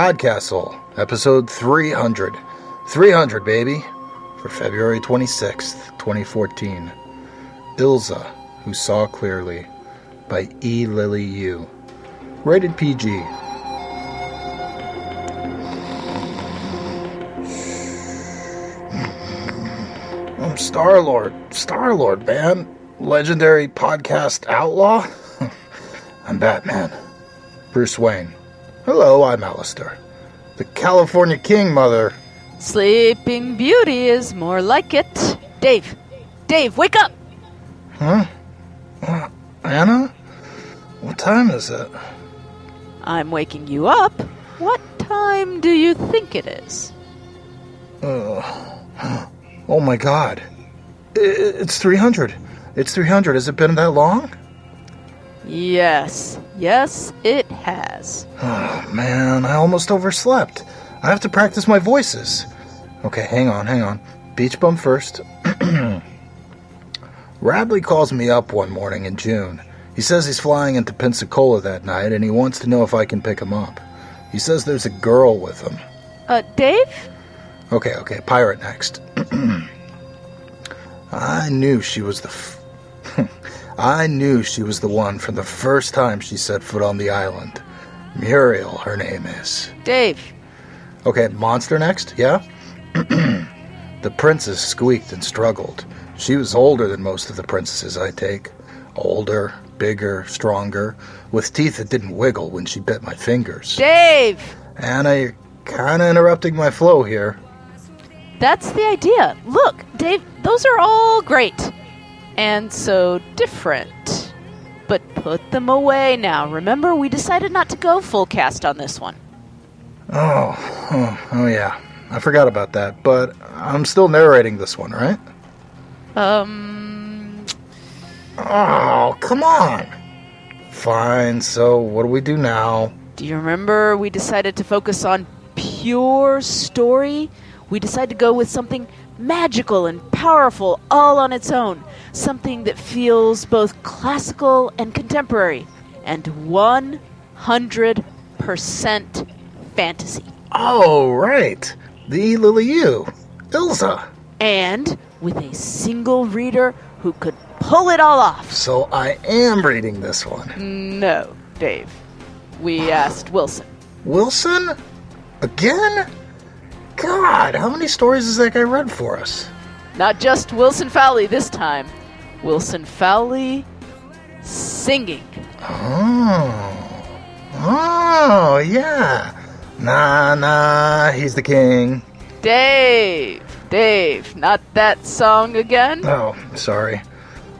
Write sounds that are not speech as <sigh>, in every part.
Podcastle, episode 300. 300, baby, for February 26th, 2014. Ilse, Who Saw Clearly, by E. Lily Yu. Rated PG. I'm Star Lord. Star Lord, man. Legendary podcast outlaw. <laughs> I'm Batman. Bruce Wayne. Hello, I'm Alistair. The California King, mother. Sleeping Beauty is more like it. Dave, Dave, wake up! Huh? Uh, Anna? What time is it? I'm waking you up. What time do you think it is? Uh, <gasps> oh my god. It's 300. It's 300. Has it been that long? Yes, yes, it has. Oh <sighs> man, I almost overslept. I have to practice my voices. Okay, hang on, hang on. Beach bum first. <clears throat> Radley calls me up one morning in June. He says he's flying into Pensacola that night and he wants to know if I can pick him up. He says there's a girl with him. Uh, Dave? Okay, okay, pirate next. <clears throat> I knew she was the. F- I knew she was the one from the first time she set foot on the island. Muriel, her name is. Dave. Okay, monster next, yeah? <clears throat> the princess squeaked and struggled. She was older than most of the princesses I take. Older, bigger, stronger, with teeth that didn't wiggle when she bit my fingers. Dave! Anna, you're kinda interrupting my flow here. That's the idea. Look, Dave, those are all great. And so different. But put them away now. Remember, we decided not to go full cast on this one. Oh, oh, oh yeah. I forgot about that, but I'm still narrating this one, right? Um. Oh, come on. Fine, so what do we do now? Do you remember we decided to focus on pure story? We decided to go with something magical and powerful all on its own. Something that feels both classical and contemporary. And 100% fantasy. All right. The Lily Yu. Ilse. And with a single reader who could pull it all off. So I am reading this one. No, Dave. We asked Wilson. Wilson? Again? God, how many stories has that guy read for us? Not just Wilson Fowler this time. Wilson Fowler singing. Oh. Oh, yeah. Nah, nah, he's the king. Dave, Dave, not that song again. Oh, sorry.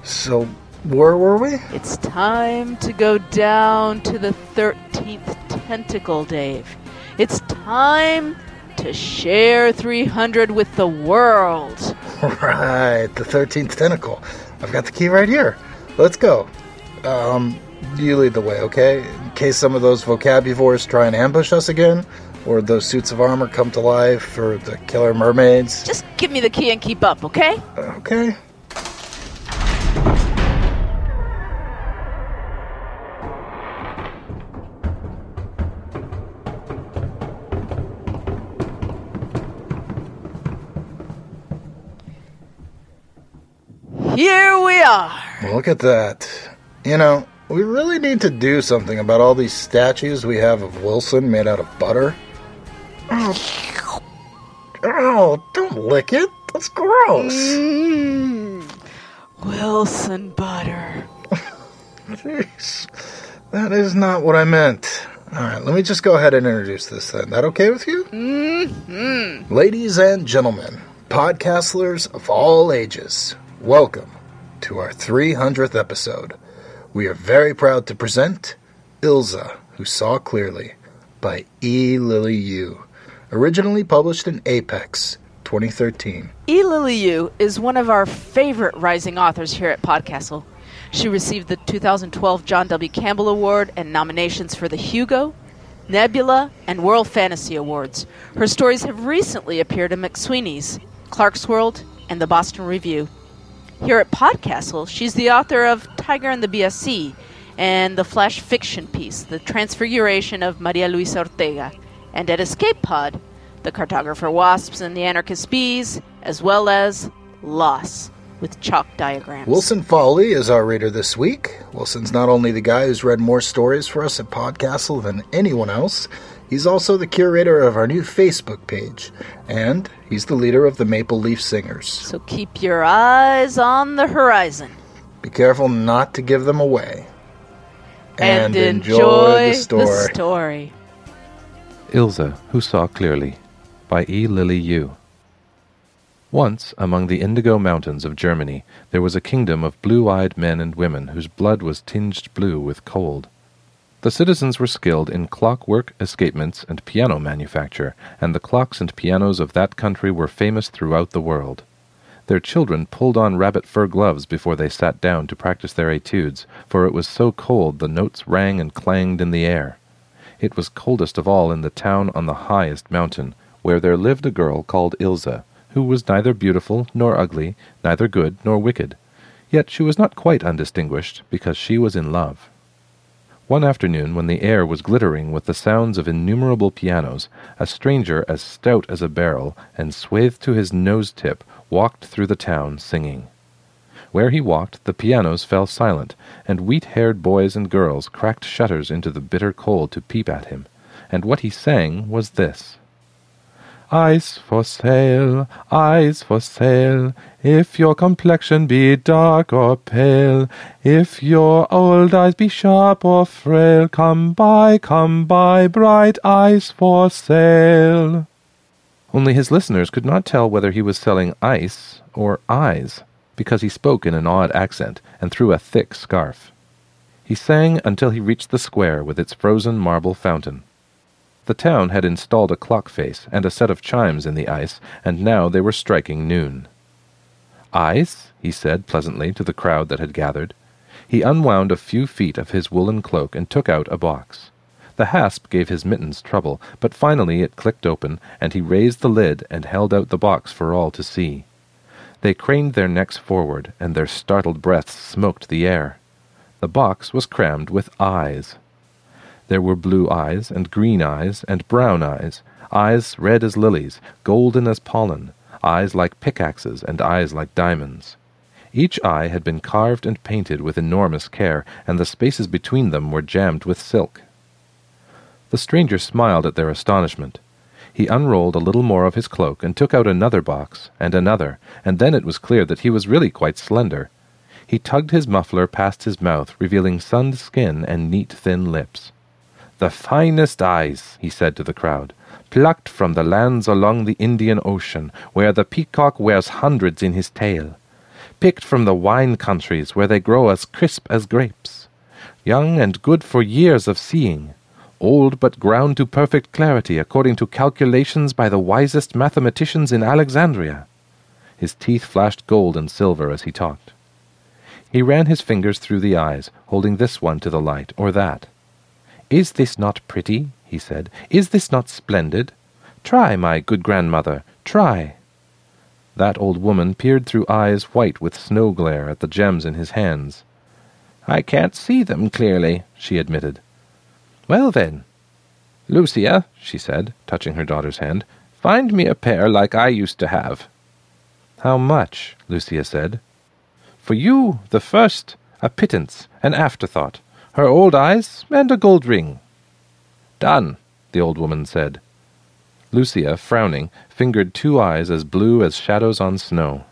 So, where were we? It's time to go down to the 13th tentacle, Dave. It's time to share 300 with the world. <laughs> Right, the 13th tentacle. I've got the key right here. Let's go. Um, you lead the way, okay? In case some of those vocabulars try and ambush us again, or those suits of armor come to life, or the killer mermaids. Just give me the key and keep up, okay? Okay. Here we are. Look at that. You know, we really need to do something about all these statues we have of Wilson made out of butter. Oh, oh don't lick it. That's gross. Mm. Wilson Butter. <laughs> Jeez. That is not what I meant. All right, let me just go ahead and introduce this then. That okay with you? Mm-hmm. Ladies and gentlemen, podcastlers of all ages, welcome to our 300th episode. We are very proud to present Ilse, Who Saw Clearly by E. Lily Yu, originally published in Apex 2013. E. Lily Yu is one of our favorite rising authors here at Podcastle. She received the 2012 John W. Campbell Award and nominations for the Hugo, Nebula, and World Fantasy Awards. Her stories have recently appeared in McSweeney's, Clarkesworld, and the Boston Review. Here at Podcastle, she's the author of Tiger and the BSC and the flash fiction piece, The Transfiguration of Maria Luisa Ortega, and at Escape Pod, the cartographer wasps and the anarchist bees, as well as Loss with chalk diagrams. Wilson Fowler is our reader this week. Wilson's not only the guy who's read more stories for us at Podcastle than anyone else, he's also the curator of our new Facebook page, and he's the leader of the Maple Leaf Singers. So keep your eyes on the horizon. Be careful not to give them away. And, enjoy, the story. The story. Ilse, Who Saw Clearly by E. Lily Yu. Once, among the Indigo Mountains of Germany, there was a kingdom of blue-eyed men and women whose blood was tinged blue with cold. The citizens were skilled in clockwork, escapements, and piano manufacture, and the clocks and pianos of that country were famous throughout the world. Their children pulled on rabbit fur gloves before they sat down to practice their etudes, for it was so cold the notes rang and clanged in the air. It was coldest of all in the town on the highest mountain, where there lived a girl called Ilse, who was neither beautiful nor ugly, neither good nor wicked. Yet she was not quite undistinguished, because she was in love. One afternoon, when the air was glittering with the sounds of innumerable pianos, a stranger as stout as a barrel, and swathed to his nose-tip, walked through the town singing. Where he walked, the pianos fell silent, and wheat-haired boys and girls cracked shutters into the bitter cold to peep at him, and what he sang was this. Ice for sale, eyes for sale, if your complexion be dark or pale, if your old eyes be sharp or frail, come buy, come buy, bright eyes for sale. Only his listeners could not tell whether he was selling ice or eyes, because he spoke in an odd accent and through a thick scarf. He sang until he reached the square with its frozen marble fountain. The town had installed a clock face and a set of chimes in the ice, and now they were striking noon. Ice, he said pleasantly to the crowd that had gathered. He unwound a few feet of his woolen cloak and took out a box. The hasp gave his mittens trouble, but finally it clicked open, and he raised the lid and held out the box for all to see. They craned their necks forward, and their startled breaths smoked the air. The box was crammed with eyes. There were blue eyes, and green eyes, and brown eyes, eyes red as lilies, golden as pollen, eyes like pickaxes, and eyes like diamonds. Each eye had been carved and painted with enormous care, and the spaces between them were jammed with silk. The stranger smiled at their astonishment. He unrolled a little more of his cloak and took out another box, and another, and then it was clear that he was really quite slender. He tugged his muffler past his mouth, revealing sunned skin and neat thin lips. The finest eyes, he said to the crowd, plucked from the lands along the Indian Ocean, where the peacock wears hundreds in his tail, picked from the wine countries where they grow as crisp as grapes, young and good for years of seeing, old but ground to perfect clarity according to calculations by the wisest mathematicians in Alexandria. His teeth flashed gold and silver as he talked. He ran his fingers through the eyes, holding this one to the light, or that. Is this not pretty? he said. Is this not splendid? Try, my good grandmother, try. That old woman peered through eyes white with snow glare at the gems in his hands. I can't see them clearly, she admitted. Well, then. Lucia, she said, touching her daughter's hand, find me a pair like I used to have. How much? Lucia said. For you, the first, a pittance, an afterthought her old eyes, and a gold ring. Done, the old woman said. Lucia, frowning, fingered two eyes as blue as shadows on snow.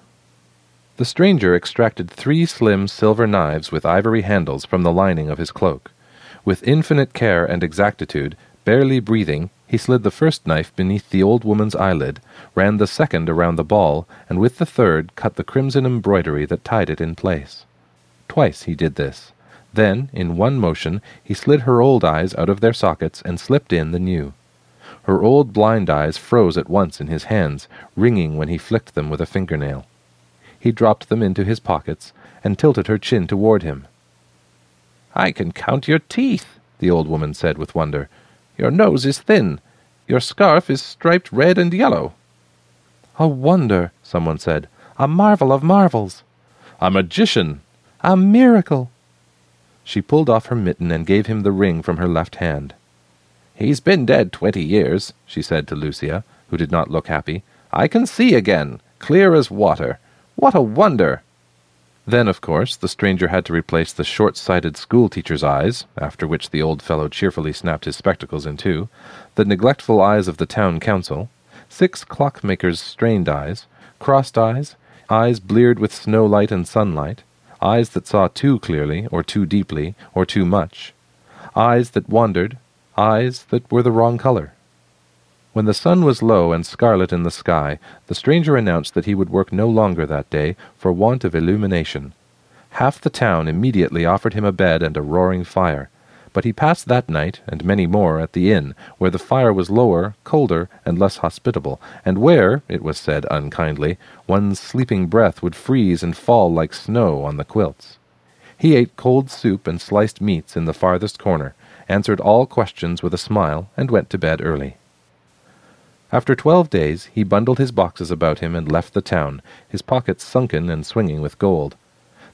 The stranger extracted three slim silver knives with ivory handles from the lining of his cloak. With infinite care and exactitude, barely breathing, he slid the first knife beneath the old woman's eyelid, ran the second around the ball, and with the third cut the crimson embroidery that tied it in place. Twice he did this. Then, in one motion, he slid her old eyes out of their sockets and slipped in the new. Her old blind eyes froze at once in his hands, ringing when he flicked them with a fingernail. He dropped them into his pockets and tilted her chin toward him. I can count your teeth, the old woman said with wonder. Your nose is thin. Your scarf is striped red and yellow. A wonder, someone said. A marvel of marvels. A magician. A miracle. She pulled off her mitten and gave him the ring from her left hand. He's been dead twenty years, she said to Lucia, who did not look happy. I can see again, clear as water. What a wonder! Then, of course, the stranger had to replace the short-sighted school-teacher's eyes, after which the old fellow cheerfully snapped his spectacles in two, the neglectful eyes of the town council, six clockmakers' strained eyes, crossed eyes, eyes bleared with snow light and sunlight, eyes that saw too clearly, or too deeply, or too much, eyes that wandered, eyes that were the wrong color. When the sun was low and scarlet in the sky, the stranger announced that he would work no longer that day for want of illumination. Half the town immediately offered him a bed and a roaring fire, but he passed that night, and many more, at the inn, where the fire was lower, colder, and less hospitable, and where, it was said unkindly, one's sleeping breath would freeze and fall like snow on the quilts. He ate cold soup and sliced meats in the farthest corner, answered all questions with a smile, and went to bed early. After twelve days he bundled his boxes about him and left the town, his pockets sunken and swinging with gold.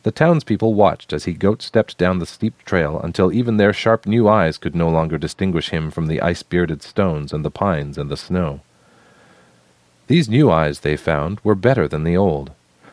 The townspeople watched as he goat-stepped down the steep trail until even their sharp new eyes could no longer distinguish him from the ice-bearded stones and the pines and the snow. These new eyes, they found, were better than the old.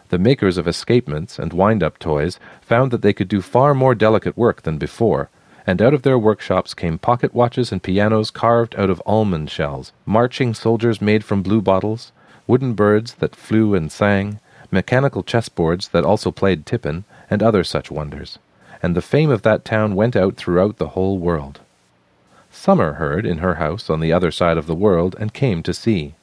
The makers of escapements and wind-up toys found that they could do far more delicate work than before, and out of their workshops came pocket watches and pianos carved out of almond shells, marching soldiers made from blue bottles, wooden birds that flew and sang, mechanical chessboards that also played tippin, and other such wonders. And the fame of that town went out throughout the whole world. Summer heard in her house on the other side of the world and came to see.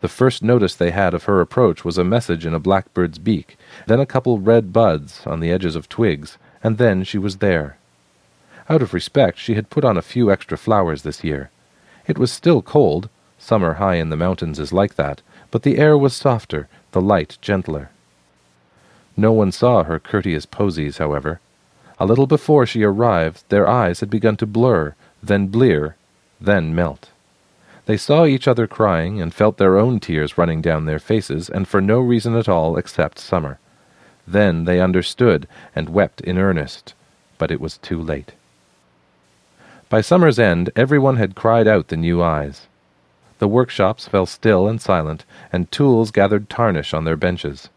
The first notice they had of her approach was a message in a blackbird's beak, then a couple red buds on the edges of twigs, and then she was there. Out of respect, she had put on a few extra flowers this year. It was still cold, summer high in the mountains is like that, but the air was softer, the light gentler. No one saw her courteous posies, however. A little before she arrived, their eyes had begun to blur, then blear, then melt. They saw each other crying, and felt their own tears running down their faces, and for no reason at all except summer. Then they understood, and wept in earnest, but it was too late. By summer's end, everyone had cried out the new eyes. The workshops fell still and silent, and tools gathered tarnish on their benches.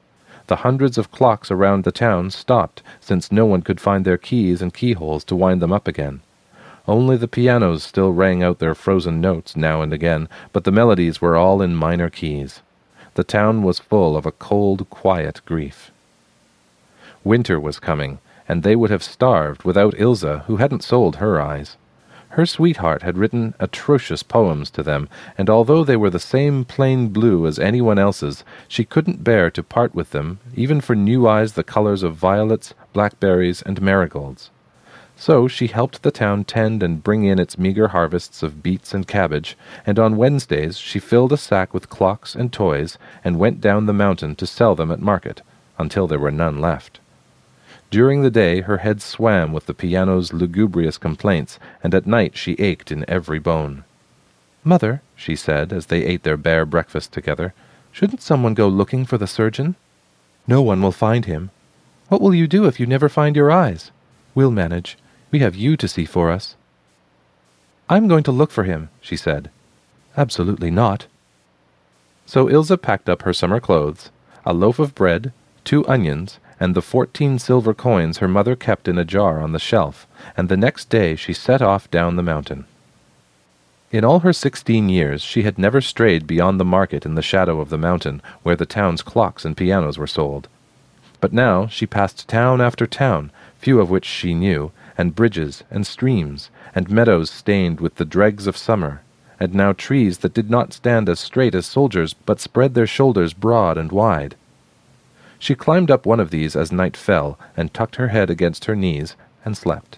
The hundreds of clocks around the town stopped, since no one could find their keys and keyholes to wind them up again. Only the pianos still rang out their frozen notes now and again, but the melodies were all in minor keys. The town was full of a cold, quiet grief. Winter was coming, and they would have starved without Ilse, who hadn't sold her eyes. Her sweetheart had written atrocious poems to them, and although they were the same plain blue as anyone else's, she couldn't bear to part with them, even for new eyes the colors of violets, blackberries, and marigolds. So she helped the town tend and bring in its meager harvests of beets and cabbage, and on Wednesdays she filled a sack with clocks and toys, and went down the mountain to sell them at market, until there were none left. During the day her head swam with the piano's lugubrious complaints, and at night she ached in every bone. Mother, she said, as they ate their bare breakfast together, shouldn't someone go looking for the surgeon? No one will find him. What will you do if you never find your eyes? We'll manage. We have you to see for us. I'm going to look for him, she said. Absolutely not. So Ilse packed up her summer clothes, a loaf of bread, two onions, and the fourteen silver coins her mother kept in a jar on the shelf, and the next day she set off down the mountain. In all her sixteen years she had never strayed beyond the market in the shadow of the mountain, where the town's clocks and pianos were sold. But now she passed town after town, few of which she knew, and bridges, and streams, and meadows stained with the dregs of summer, and now trees that did not stand as straight as soldiers, but spread their shoulders broad and wide, she climbed up one of these as night fell, and tucked her head against her knees, and slept.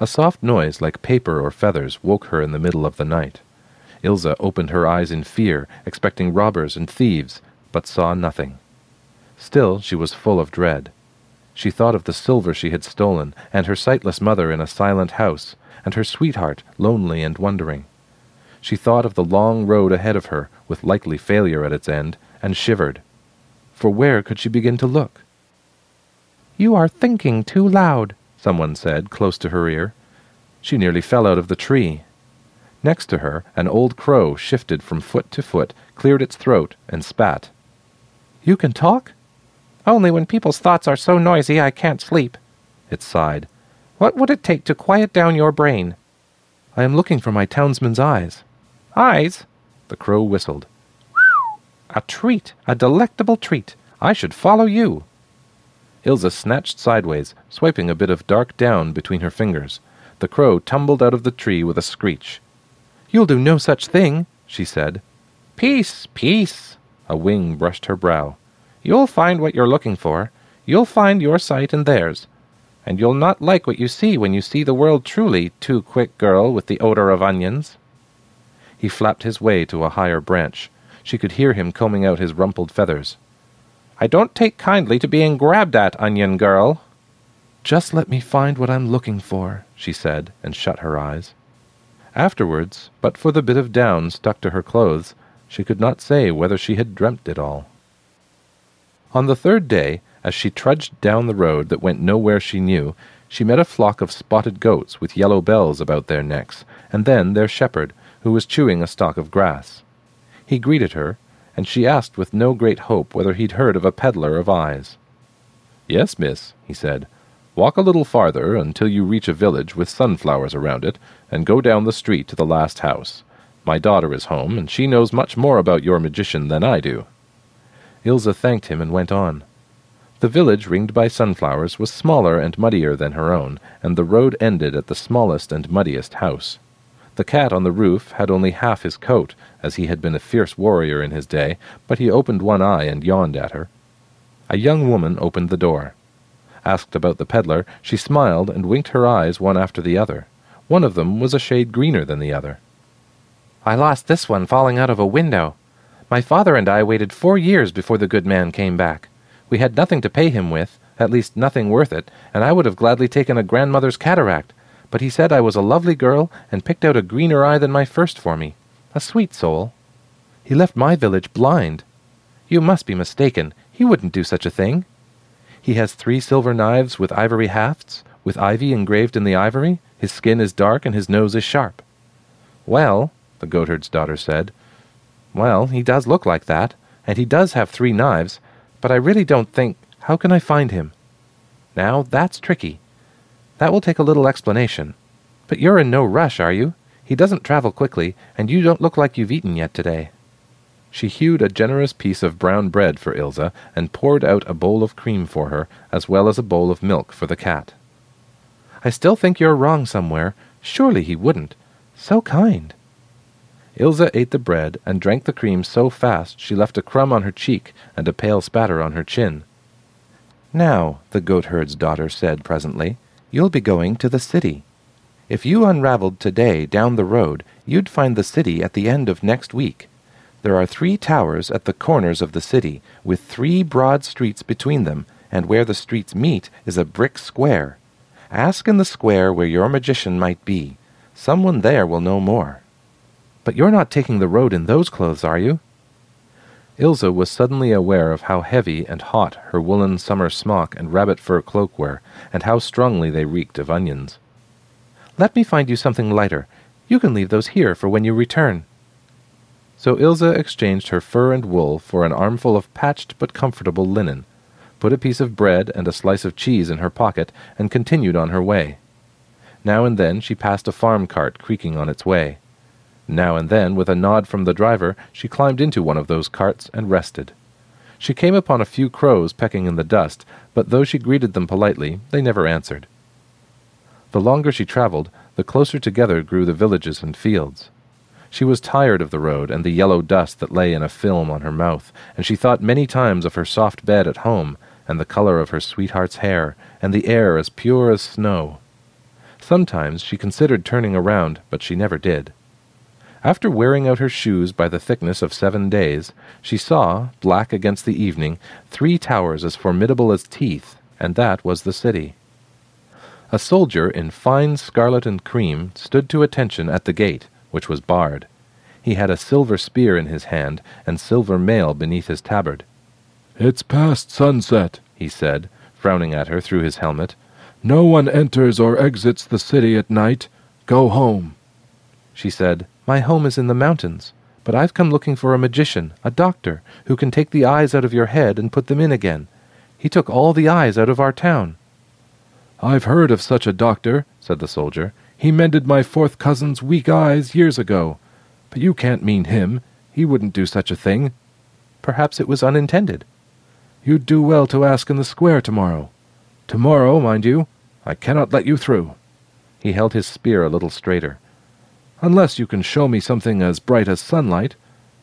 A soft noise like paper or feathers woke her in the middle of the night. Ilse opened her eyes in fear, expecting robbers and thieves, but saw nothing. Still she was full of dread. She thought of the silver she had stolen, and her sightless mother in a silent house, and her sweetheart lonely and wondering. She thought of the long road ahead of her, with likely failure at its end, and shivered for where could she begin to look? You are thinking too loud, someone said, close to her ear. She nearly fell out of the tree. Next to her, an old crow shifted from foot to foot, cleared its throat, and spat. You can talk? Only when people's thoughts are so noisy I can't sleep. It sighed. What would it take to quiet down your brain? I am looking for my townsman's eyes. Eyes? The crow whistled. A treat, a delectable treat. I should follow you. Ilse snatched sideways, swiping a bit of dark down between her fingers. The crow tumbled out of the tree with a screech. You'll do no such thing, she said. Peace, peace. A wing brushed her brow. You'll find what you're looking for. You'll find your sight and theirs. And you'll not like what you see when you see the world truly, too quick girl with the odor of onions. He flapped his way to a higher branch. She could hear him combing out his rumpled feathers. I don't take kindly to being grabbed at, onion girl. Just let me find what I'm looking for, she said, and shut her eyes. Afterwards, but for the bit of down stuck to her clothes, she could not say whether she had dreamt it all. On the third day, as she trudged down the road that went nowhere she knew, she met a flock of spotted goats with yellow bells about their necks, and then their shepherd, who was chewing a stalk of grass. He greeted her, and she asked with no great hope whether he'd heard of a peddler of eyes. Yes, miss, he said. Walk a little farther until you reach a village with sunflowers around it, and go down the street to the last house. My daughter is home, and she knows much more about your magician than I do. Ilse thanked him and went on. The village ringed by sunflowers was smaller and muddier than her own, and the road ended at the smallest and muddiest house. The cat on the roof had only half his coat, as he had been a fierce warrior in his day, but he opened one eye and yawned at her. A young woman opened the door. Asked about the peddler, she smiled and winked her eyes one after the other. One of them was a shade greener than the other. I lost this one falling out of a window. My father and I waited four years before the good man came back. We had nothing to pay him with, at least nothing worth it, and I would have gladly taken a grandmother's cataract, but he said I was a lovely girl and picked out a greener eye than my first for me. A sweet soul. He left my village blind. You must be mistaken. He wouldn't do such a thing. He has three silver knives with ivory hafts, with ivy engraved in the ivory. His skin is dark and his nose is sharp. Well, the goatherd's daughter said, well, he does look like that, and he does have three knives, but I really don't think. How can I find him? Now, that's tricky. That will take a little explanation. But you're in no rush, are you? He doesn't travel quickly, and you don't look like you've eaten yet today. She hewed a generous piece of brown bread for Ilse and poured out a bowl of cream for her, as well as a bowl of milk for the cat. I still think you're wrong somewhere. Surely he wouldn't. So kind. Ilse ate the bread and drank the cream so fast she left a crumb on her cheek and a pale spatter on her chin. Now, the goatherd's daughter said presently, you'll be going to the city. If you unraveled today down the road, you'd find the city at the end of next week. There are three towers at the corners of the city, with three broad streets between them, and where the streets meet is a brick square. Ask in the square where your magician might be. Someone there will know more. But you're not taking the road in those clothes, are you? Ilse was suddenly aware of how heavy and hot her woolen summer smock and rabbit fur cloak were, and how strongly they reeked of onions. Let me find you something lighter. You can leave those here for when you return. So Ilse exchanged her fur and wool for an armful of patched but comfortable linen, put a piece of bread and a slice of cheese in her pocket, and continued on her way. Now and then she passed a farm cart creaking on its way. Now and then, with a nod from the driver, she climbed into one of those carts and rested. She came upon a few crows pecking in the dust, but though she greeted them politely, they never answered. The longer she travelled, the closer together grew the villages and fields. She was tired of the road and the yellow dust that lay in a film on her mouth, and she thought many times of her soft bed at home, and the color of her sweetheart's hair, and the air as pure as snow. Sometimes she considered turning around, but she never did. After wearing out her shoes by the thickness of seven days, she saw, black against the evening, three towers as formidable as teeth, and that was the city. A soldier in fine scarlet and cream stood to attention at the gate, which was barred. He had a silver spear in his hand, and silver mail beneath his tabard. It's past sunset, he said, frowning at her through his helmet. No one enters or exits the city at night. Go home. She said, My home is in the mountains, but I've come looking for a magician, a doctor, who can take the eyes out of your head and put them in again. He took all the eyes out of our town. I've heard of such a doctor, said the soldier. He mended my fourth cousin's weak eyes years ago. But you can't mean him. He wouldn't do such a thing. Perhaps it was unintended. You'd do well to ask in the square tomorrow. Tomorrow, mind you. I cannot let you through. He held his spear a little straighter. Unless you can show me something as bright as sunlight,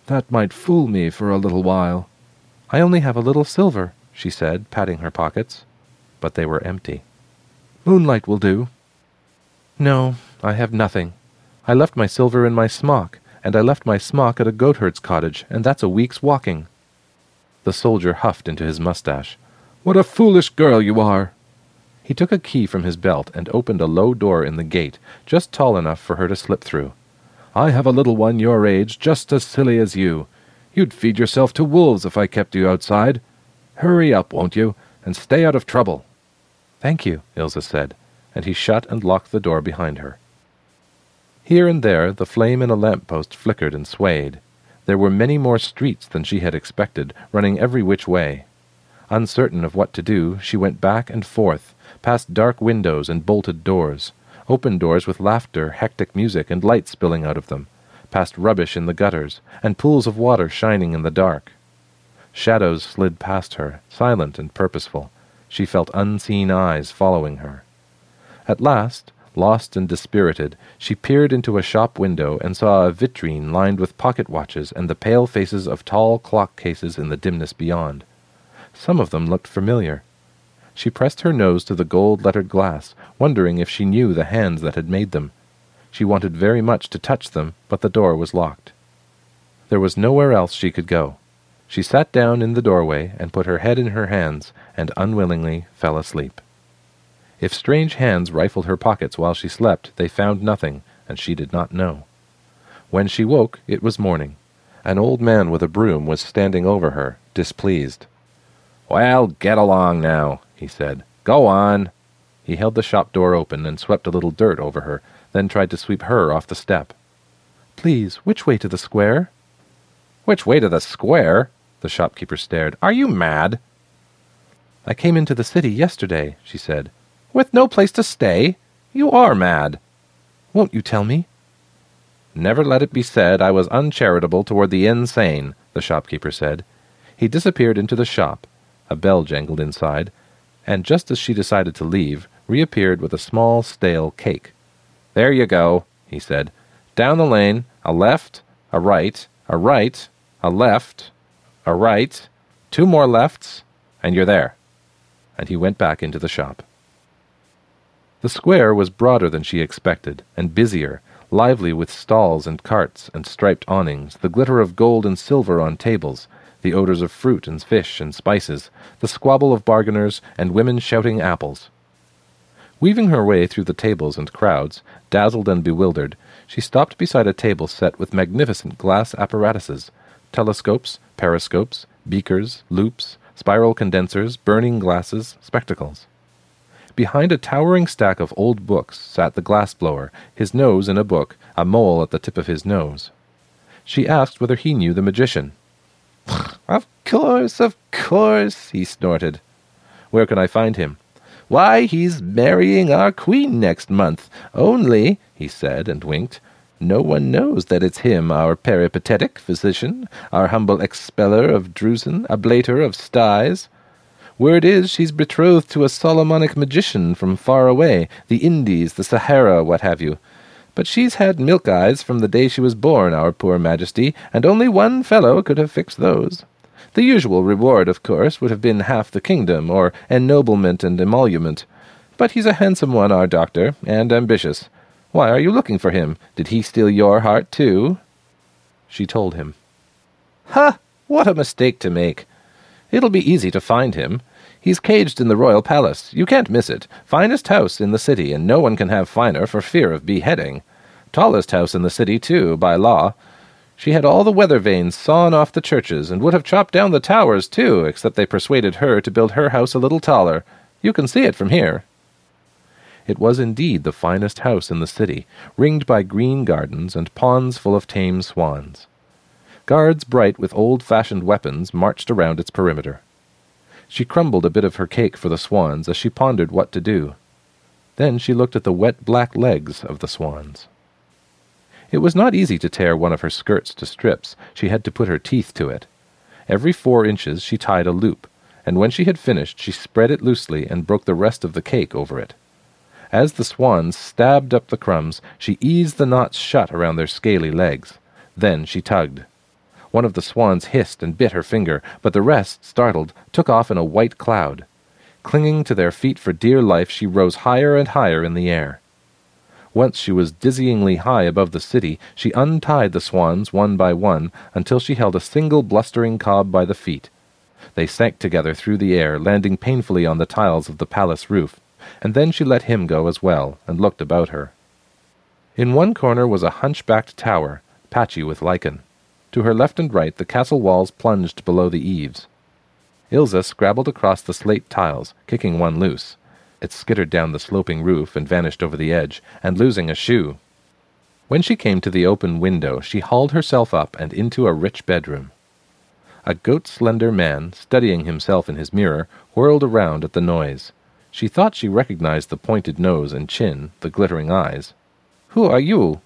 that might fool me for a little while. I only have a little silver, she said, patting her pockets. But they were empty. Moonlight will do. No, I have nothing. I left my silver in my smock, and I left my smock at a goatherd's cottage, and that's a week's walking. The soldier huffed into his mustache. What a foolish girl you are! He took a key from his belt and opened a low door in the gate, just tall enough for her to slip through. I have a little one your age, just as silly as you. You'd feed yourself to wolves if I kept you outside. Hurry up, won't you, and stay out of trouble. Thank you, Ilse said, and he shut and locked the door behind her. Here and there the flame in a lamp post flickered and swayed. There were many more streets than she had expected, running every which way. Uncertain of what to do, she went back and forth, past dark windows and bolted doors, open doors with laughter, hectic music, and light spilling out of them, past rubbish in the gutters, and pools of water shining in the dark. Shadows slid past her, silent and purposeful, she felt unseen eyes following her. At last, lost and dispirited, she peered into a shop window and saw a vitrine lined with pocket watches and the pale faces of tall clock cases in the dimness beyond. Some of them looked familiar. She pressed her nose to the gold-lettered glass, wondering if she knew the hands that had made them. She wanted very much to touch them, but the door was locked. There was nowhere else she could go. She sat down in the doorway and put her head in her hands and unwillingly fell asleep. If strange hands rifled her pockets while she slept, they found nothing, and she did not know. When she woke, it was morning. An old man with a broom was standing over her, displeased. Well, get along now, he said. Go on. He held the shop door open and swept a little dirt over her, then tried to sweep her off the step. Please, which way to the square? Which way to the square? The shopkeeper stared. Are you mad? I came into the city yesterday, she said. With no place to stay? You are mad. Won't you tell me? Never let it be said I was uncharitable toward the insane, the shopkeeper said. He disappeared into the shop. A bell jangled inside, and just as she decided to leave, reappeared with a small, stale cake. There you go, he said. Down the lane, a left, a right, a right, a left, a right, two more lefts, and you're there. And he went back into the shop. The square was broader than she expected, and busier, lively with stalls and carts and striped awnings, the glitter of gold and silver on tables, the odors of fruit and fish and spices, the squabble of bargainers, and women shouting apples. Weaving her way through the tables and crowds, dazzled and bewildered, she stopped beside a table set with magnificent glass apparatuses, telescopes, periscopes, beakers, loupes, spiral condensers, burning glasses, spectacles. Behind a towering stack of old books sat the glass-blower, his nose in a book, a mole at the tip of his nose. She asked whether he knew the magician. Of course, of course, he snorted. Where can I find him? Why, he's marrying our queen next month. Only, he said, and winked, no one knows that it's him, our peripatetic physician, our humble expeller of drusen, ablator of styes. Word is she's betrothed to a Solomonic magician from far away, the Indies, the Sahara, what have you. But she's had milk eyes from the day she was born, our poor Majesty, and only one fellow could have fixed those. The usual reward, of course, would have been half the kingdom, or ennoblement and emolument. But he's a handsome one, our doctor, and ambitious. Why are you looking for him? Did he steal your heart, too? She told him. Ha! What a mistake to make! It'll be easy to find him. He's caged in the royal palace. You can't miss it. Finest house in the city, and no one can have finer for fear of beheading. Tallest house in the city, too, by law. She had all the weather vanes sawn off the churches, and would have chopped down the towers, too, except they persuaded her to build her house a little taller. You can see it from here. It was indeed the finest house in the city, ringed by green gardens and ponds full of tame swans. Guards bright with old-fashioned weapons marched around its perimeter. She crumbled a bit of her cake for the swans as she pondered what to do. Then she looked at the wet black legs of the swans. It was not easy to tear one of her skirts to strips. She had to put her teeth to it. Every four inches she tied a loop, and when she had finished she spread it loosely and broke the rest of the cake over it. As the swans stabbed up the crumbs, she eased the knots shut around their scaly legs. Then she tugged. One of the swans hissed and bit her finger, but the rest, startled, took off in a white cloud. Clinging to their feet for dear life, she rose higher and higher in the air. Once she was dizzyingly high above the city, she untied the swans one by one until she held a single blustering cob by the feet. They sank together through the air, landing painfully on the tiles of the palace roof and then she let him go as well, and looked about her. In one corner was a hunchbacked tower, patchy with lichen. To her left and right the castle walls plunged below the eaves. Ilse scrabbled across the slate tiles, kicking one loose. It skittered down the sloping roof and vanished over the edge, and losing a shoe. When she came to the open window, she hauled herself up and into a rich bedroom. A goat-slender man, studying himself in his mirror, whirled around at the noise. She thought she recognized the pointed nose and chin, the glittering eyes. Who are you?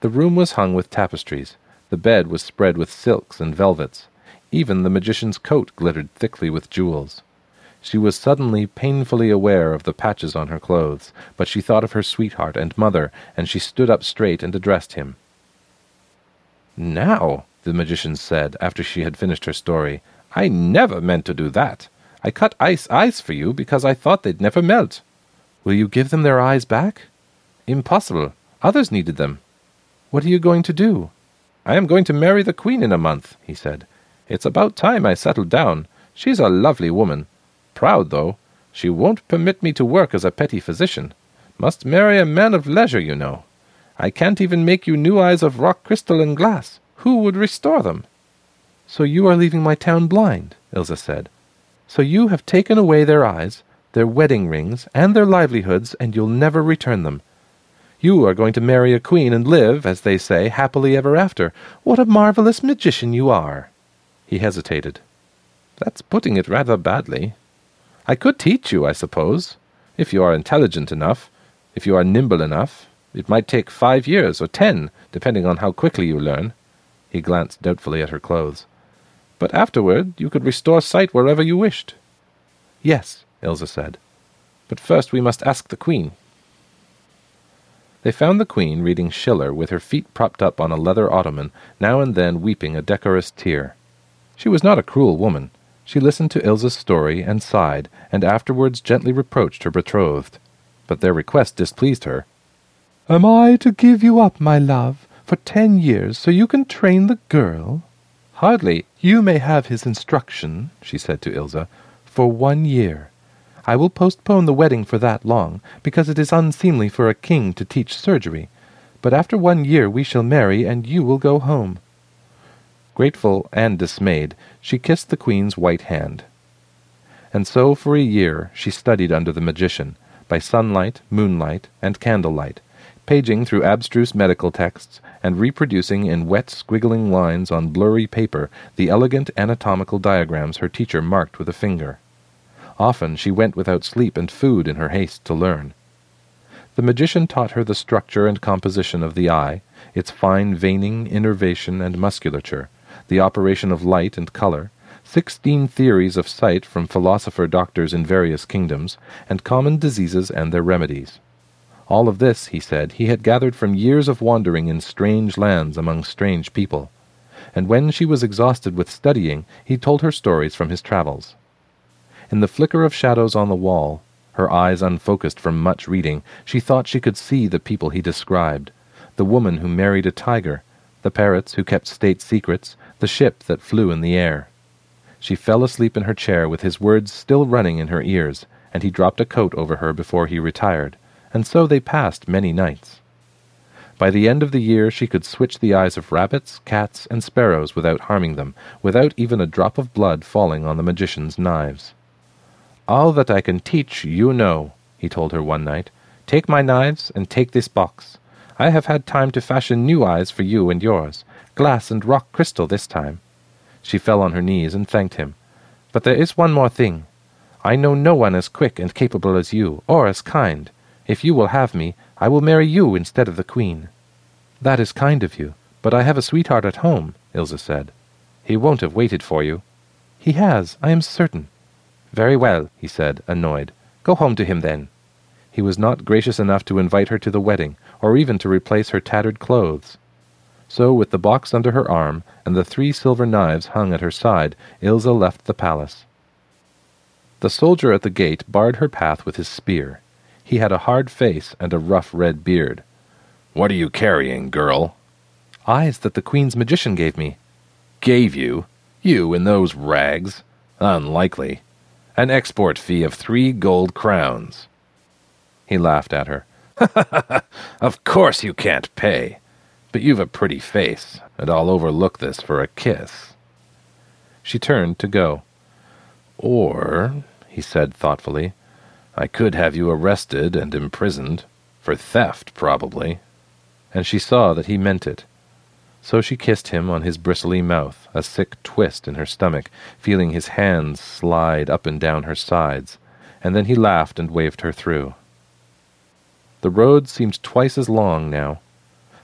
The room was hung with tapestries. The bed was spread with silks and velvets. Even the magician's coat glittered thickly with jewels. She was suddenly painfully aware of the patches on her clothes, but she thought of her sweetheart and mother, and she stood up straight and addressed him. Now, the magician said, after she had finished her story, I never meant to do that. I cut ice eyes for you because I thought they'd never melt. Will you give them their eyes back? Impossible. Others needed them. What are you going to do? I am going to marry the queen in a month, he said. It's about time I settled down. She's a lovely woman. Proud, though. She won't permit me to work as a petty physician. Must marry a man of leisure, you know. I can't even make you new eyes of rock crystal and glass. Who would restore them? So you are leaving my town blind, Ilse said. So you have taken away their eyes, their wedding rings, and their livelihoods, and you'll never return them. You are going to marry a queen and live, as they say, happily ever after. What a marvelous magician you are! He hesitated. That's putting it rather badly. I could teach you, I suppose, if you are intelligent enough, if you are nimble enough. It might take five years or ten, depending on how quickly you learn. He glanced doubtfully at her clothes. But afterward you could restore sight wherever you wished. Yes, Ilse said. But first we must ask the queen. They found the queen reading Schiller with her feet propped up on a leather ottoman, now and then weeping a decorous tear. She was not a cruel woman. She listened to Ilse's story and sighed, and afterwards gently reproached her betrothed. But their request displeased her. Am I to give you up, my love, for ten years, so you can train the girl? Hardly. You may have his instruction, she said to Ilse, for one year. I will postpone the wedding for that long, because it is unseemly for a king to teach surgery. But after one year we shall marry, and you will go home. Grateful and dismayed, she kissed the queen's white hand. And so for a year she studied under the magician, by sunlight, moonlight, and candlelight, paging through abstruse medical texts, and reproducing in wet squiggling lines on blurry paper the elegant anatomical diagrams her teacher marked with a finger. Often she went without sleep and food in her haste to learn. The magician taught her the structure and composition of the eye, its fine veining, innervation, and musculature, the operation of light and color, sixteen theories of sight from philosopher doctors in various kingdoms, and common diseases and their remedies. All of this, he said, he had gathered from years of wandering in strange lands among strange people. And when she was exhausted with studying, he told her stories from his travels. In the flicker of shadows on the wall, her eyes unfocused from much reading, she thought she could see the people he described the woman who married a tiger, the parrots who kept state secrets, the ship that flew in the air. She fell asleep in her chair with his words still running in her ears, and he dropped a coat over her before he retired and so they passed many nights. By the end of the year she could switch the eyes of rabbits, cats, and sparrows without harming them, without even a drop of blood falling on the magician's knives. All that I can teach you know, he told her one night. Take my knives and take this box. I have had time to fashion new eyes for you and yours, glass and rock crystal this time. She fell on her knees and thanked him. But there is one more thing. I know no one as quick and capable as you, or as kind. If you will have me, I will marry you instead of the queen. That is kind of you, but I have a sweetheart at home, Ilse said. He won't have waited for you. He has, I am certain. Very well, he said, annoyed. Go home to him then. He was not gracious enough to invite her to the wedding, or even to replace her tattered clothes. So, with the box under her arm, and the three silver knives hung at her side, Ilse left the palace. The soldier at the gate barred her path with his spear. He had a hard face and a rough red beard. What are you carrying, girl? Eyes that the Queen's magician gave me. Gave you? You in those rags? Unlikely. An export fee of three gold crowns. He laughed at her. <laughs> of course you can't pay. But you've a pretty face, and I'll overlook this for a kiss. She turned to go. Or, he said thoughtfully, I could have you arrested and imprisoned. For theft, probably. And she saw that he meant it. So she kissed him on his bristly mouth, a sick twist in her stomach, feeling his hands slide up and down her sides, and then he laughed and waved her through. The road seemed twice as long now.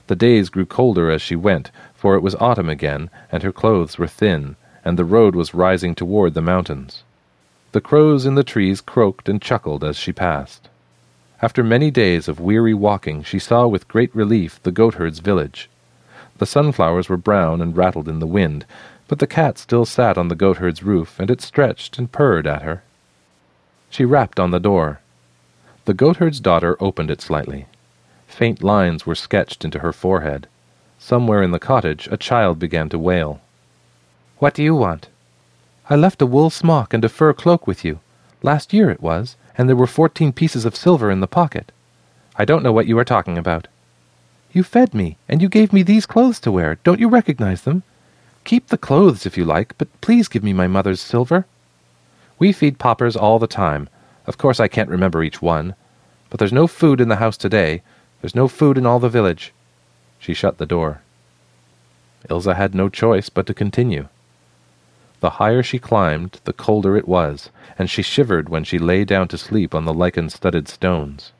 The days grew colder as she went, for it was autumn again, and her clothes were thin, and the road was rising toward the mountains. The crows in the trees croaked and chuckled as she passed. After many days of weary walking, she saw with great relief the goatherd's village. The sunflowers were brown and rattled in the wind, but the cat still sat on the goatherd's roof, and it stretched and purred at her. She rapped on the door. The goatherd's daughter opened it slightly. Faint lines were sketched into her forehead. Somewhere in the cottage a child began to wail. What do you want? I left a wool smock and a fur cloak with you. Last year it was, and there were fourteen pieces of silver in the pocket. I don't know what you are talking about. You fed me, and you gave me these clothes to wear. Don't you recognize them? Keep the clothes if you like, but please give me my mother's silver. We feed paupers all the time. Of course I can't remember each one. But there's no food in the house today. There's no food in all the village. She shut the door. Ilse had no choice but to continue. The higher she climbed, the colder it was, and she shivered when she lay down to sleep on the lichen-studded stones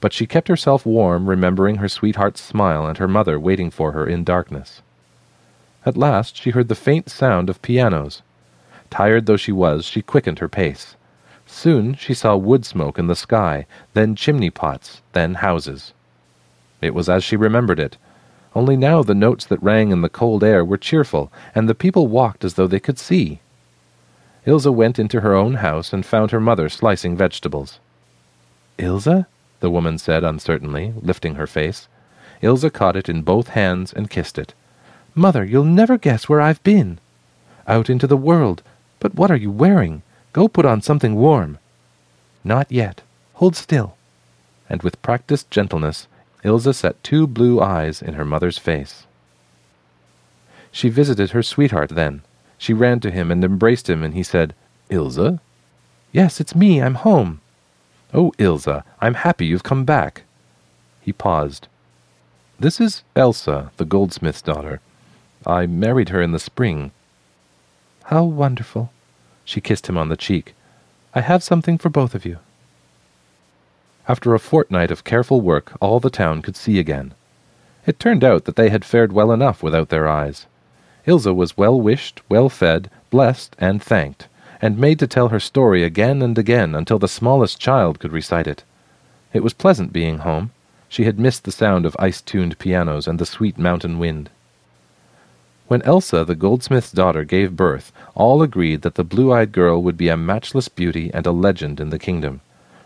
but she kept herself warm, remembering her sweetheart's smile and her mother waiting for her in darkness. At last she heard the faint sound of pianos. Tired though she was, she quickened her pace. Soon she saw wood smoke in the sky, then chimney pots, then houses. It was as she remembered it, only now the notes that rang in the cold air were cheerful, and the people walked as though they could see. Ilse went into her own house and found her mother slicing vegetables. Ilse? the woman said uncertainly, lifting her face. Ilse caught it in both hands and kissed it. Mother, you'll never guess where I've been. Out into the world. But what are you wearing? Go put on something warm. Not yet. Hold still. And with practiced gentleness, Ilse set two blue eyes in her mother's face. She visited her sweetheart then. She ran to him and embraced him, and he said, Ilse? Yes, it's me. I'm home. Oh, Ilse, I'm happy you've come back. He paused. This is Elsa, the goldsmith's daughter. I married her in the spring. How wonderful. She kissed him on the cheek. I have something for both of you. After a fortnight of careful work, all the town could see again. It turned out that they had fared well enough without their eyes. Ilse was well wished, well fed, blessed, and thanked and made to tell her story again and again until the smallest child could recite it. It was pleasant being home. She had missed the sound of ice-tuned pianos and the sweet mountain wind. When Elsa, the goldsmith's daughter, gave birth, all agreed that the blue-eyed girl would be a matchless beauty and a legend in the kingdom.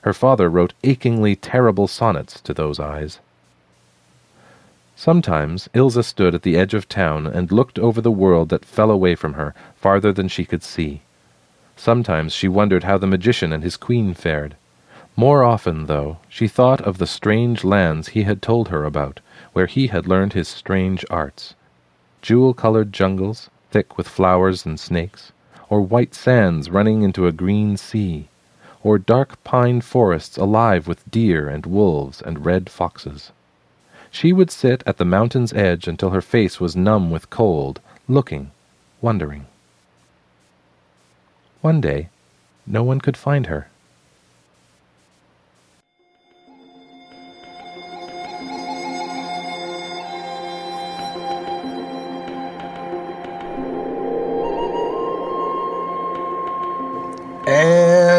Her father wrote achingly terrible sonnets to those eyes. Sometimes Ilse stood at the edge of town and looked over the world that fell away from her, farther than she could see. Sometimes she wondered how the magician and his queen fared. More often, though, she thought of the strange lands he had told her about, where he had learned his strange arts. Jewel-colored jungles, thick with flowers and snakes, or white sands running into a green sea, or dark pine forests alive with deer and wolves and red foxes. She would sit at the mountain's edge until her face was numb with cold, looking, wondering. One day, no one could find her.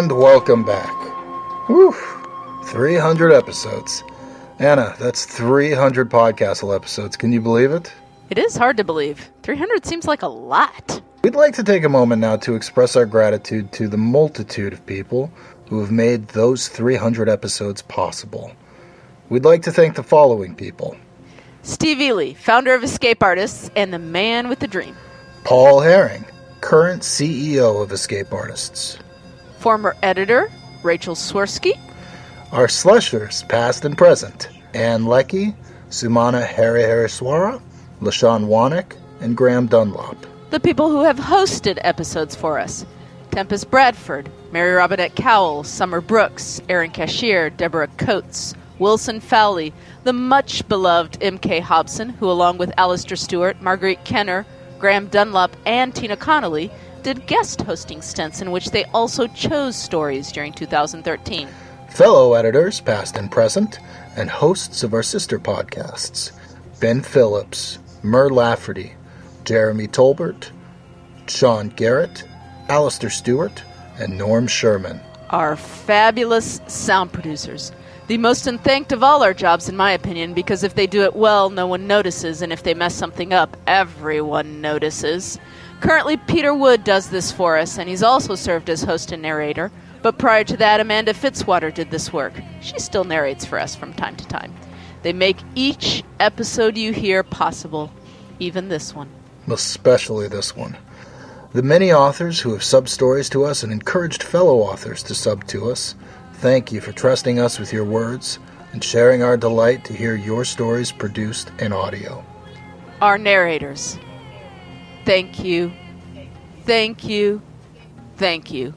And welcome back. Whew, 300 episodes. Anna, that's 300 Podcastle episodes. Can you believe it? It is hard to believe. 300 seems like a lot. We'd like to take a moment now to express our gratitude to the multitude of people who have made those 300 episodes possible. We'd like to thank the following people Steve Eley, founder of Escape Artists and the man with the dream. Paul Herring, current CEO of Escape Artists. Former editor, Rachel Swirsky. Our slushers, past and present Ann Leckie, Sumana Harihareswara, LaShawn Wanak, and Graham Dunlop. The people who have hosted episodes for us Tempest Bradford, Mary Robinette Kowal, Summer Brooks, Erin Cashier, Deborah Coates, Wilson Fowlie, the much beloved M.K. Hobson, who, along with Alasdair Stuart, Marguerite Kenner, Graham Dunlop, and Tina Connolly, did guest hosting stints in which they also chose stories during 2013. Fellow editors, past and present, and hosts of our sister podcasts Ben Phillips, Mur Lafferty, Jeremy Tolbert, Shawn Garrett, Alasdair Stuart, and Norm Sherman. Our fabulous sound producers. The most unthanked of all our jobs, in my opinion, because if they do it well, no one notices, and if they mess something up, everyone notices. Currently, Peter Wood does this for us, and he's also served as host and narrator. But prior to that, Amanda Fitzwater did this work. She still narrates for us from time to time. They make each episode you hear possible, even this one. especially this one. The many authors who have subbed stories to us and encouraged fellow authors to sub to us, thank you for trusting us with your words and sharing our delight to hear your stories produced in audio. Our narrators. Thank you. Thank you. Thank you.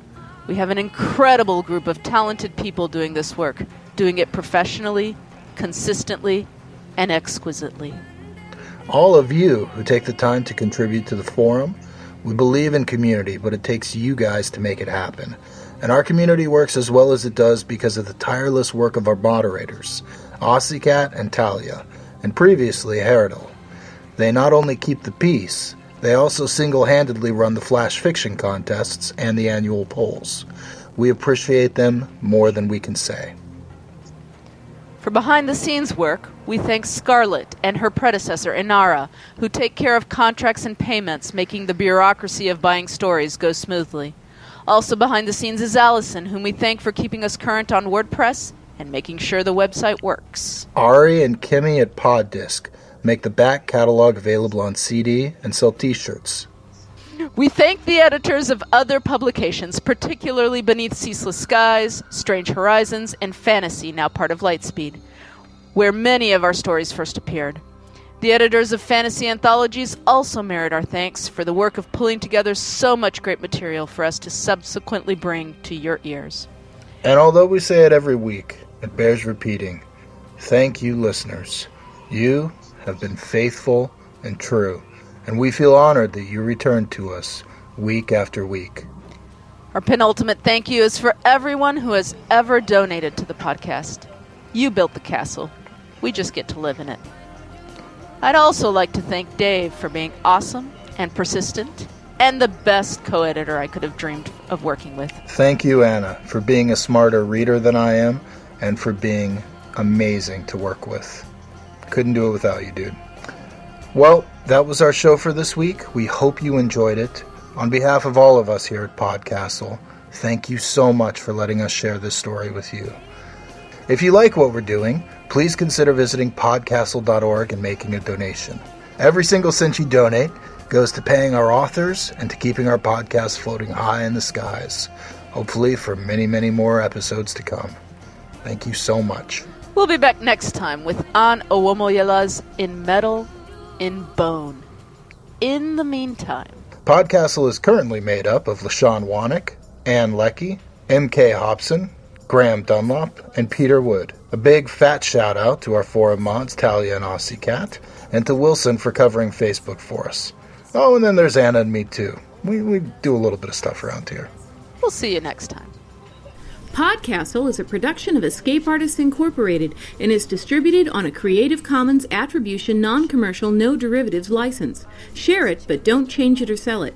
We have an incredible group of talented people doing this work, doing it professionally, consistently, and exquisitely. All of you who take the time to contribute to the forum, we believe in community, but it takes you guys to make it happen. And our community works as well as it does because of the tireless work of our moderators, Ossicat and Talia, and previously Herodal. They not only keep the peace, they also single handedly run the flash fiction contests and the annual polls. We appreciate them more than we can say. For behind the scenes work, we thank Scarlett and her predecessor, Inara, who take care of contracts and payments, making the bureaucracy of buying stories go smoothly. Also behind the scenes is Allison, whom we thank for keeping us current on WordPress and making sure the website works. Ari and Kimmy at Poddisc make the back catalog available on CD and sell t shirts. We thank the editors of other publications, particularly Beneath Ceaseless Skies, Strange Horizons, and Fantasy, now part of Lightspeed, where many of our stories first appeared. The editors of fantasy anthologies also merit our thanks for the work of pulling together so much great material for us to subsequently bring to your ears. And although we say it every week, it bears repeating. Thank you, listeners. You have been faithful and true, and we feel honored that you return to us week after week. Our penultimate thank you is for everyone who has ever donated to the podcast. You built the castle. We just get to live in it. I'd also like to thank Dave for being awesome and persistent and the best co editor I could have dreamed of working with. Thank you, Anna, for being a smarter reader than I am and for being amazing to work with. Couldn't do it without you, dude. Well, that was our show for this week. We hope you enjoyed it. On behalf of all of us here at Podcastle, thank you so much for letting us share this story with you. If you like what we're doing, please consider visiting podcastle.org and making a donation. Every single cent you donate goes to paying our authors and to keeping our podcast floating high in the skies, hopefully for many, many more episodes to come. Thank you so much. We'll be back next time with An Owomoyela's In Metal, in Bone. In the meantime, Podcastle is currently made up of LaShawn Wanak, Ann Leckie, M.K. Hobson, Graham Dunlop, and Peter Wood. A big fat shout out to our forum mods, Talia and Aussie Cat, and to Wilson for covering Facebook for us. Oh, and then there's Anna and me too. We, we do a little bit of stuff around here. We'll see you next time. Podcastle is a production of Escape Artists Incorporated and is distributed on a Creative Commons Attribution Non Commercial No Derivatives license. Share it, but don't change it or sell it.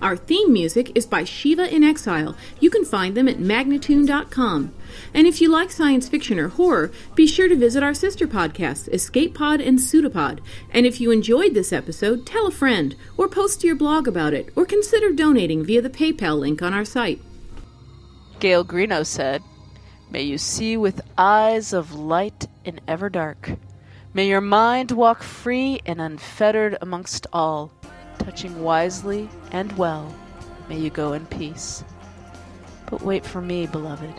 Our theme music is by Shiva in Exile. You can find them at magnatune.com. And if you like science fiction or horror, be sure to visit our sister podcasts, Escape Pod and Pseudopod. And if you enjoyed this episode, tell a friend, or post to your blog about it, or consider donating via the PayPal link on our site. Gail Greeno said, May you see with eyes of light in ever dark. May your mind walk free and unfettered amongst all. Touching wisely and well, may you go in peace. But wait for me, beloved.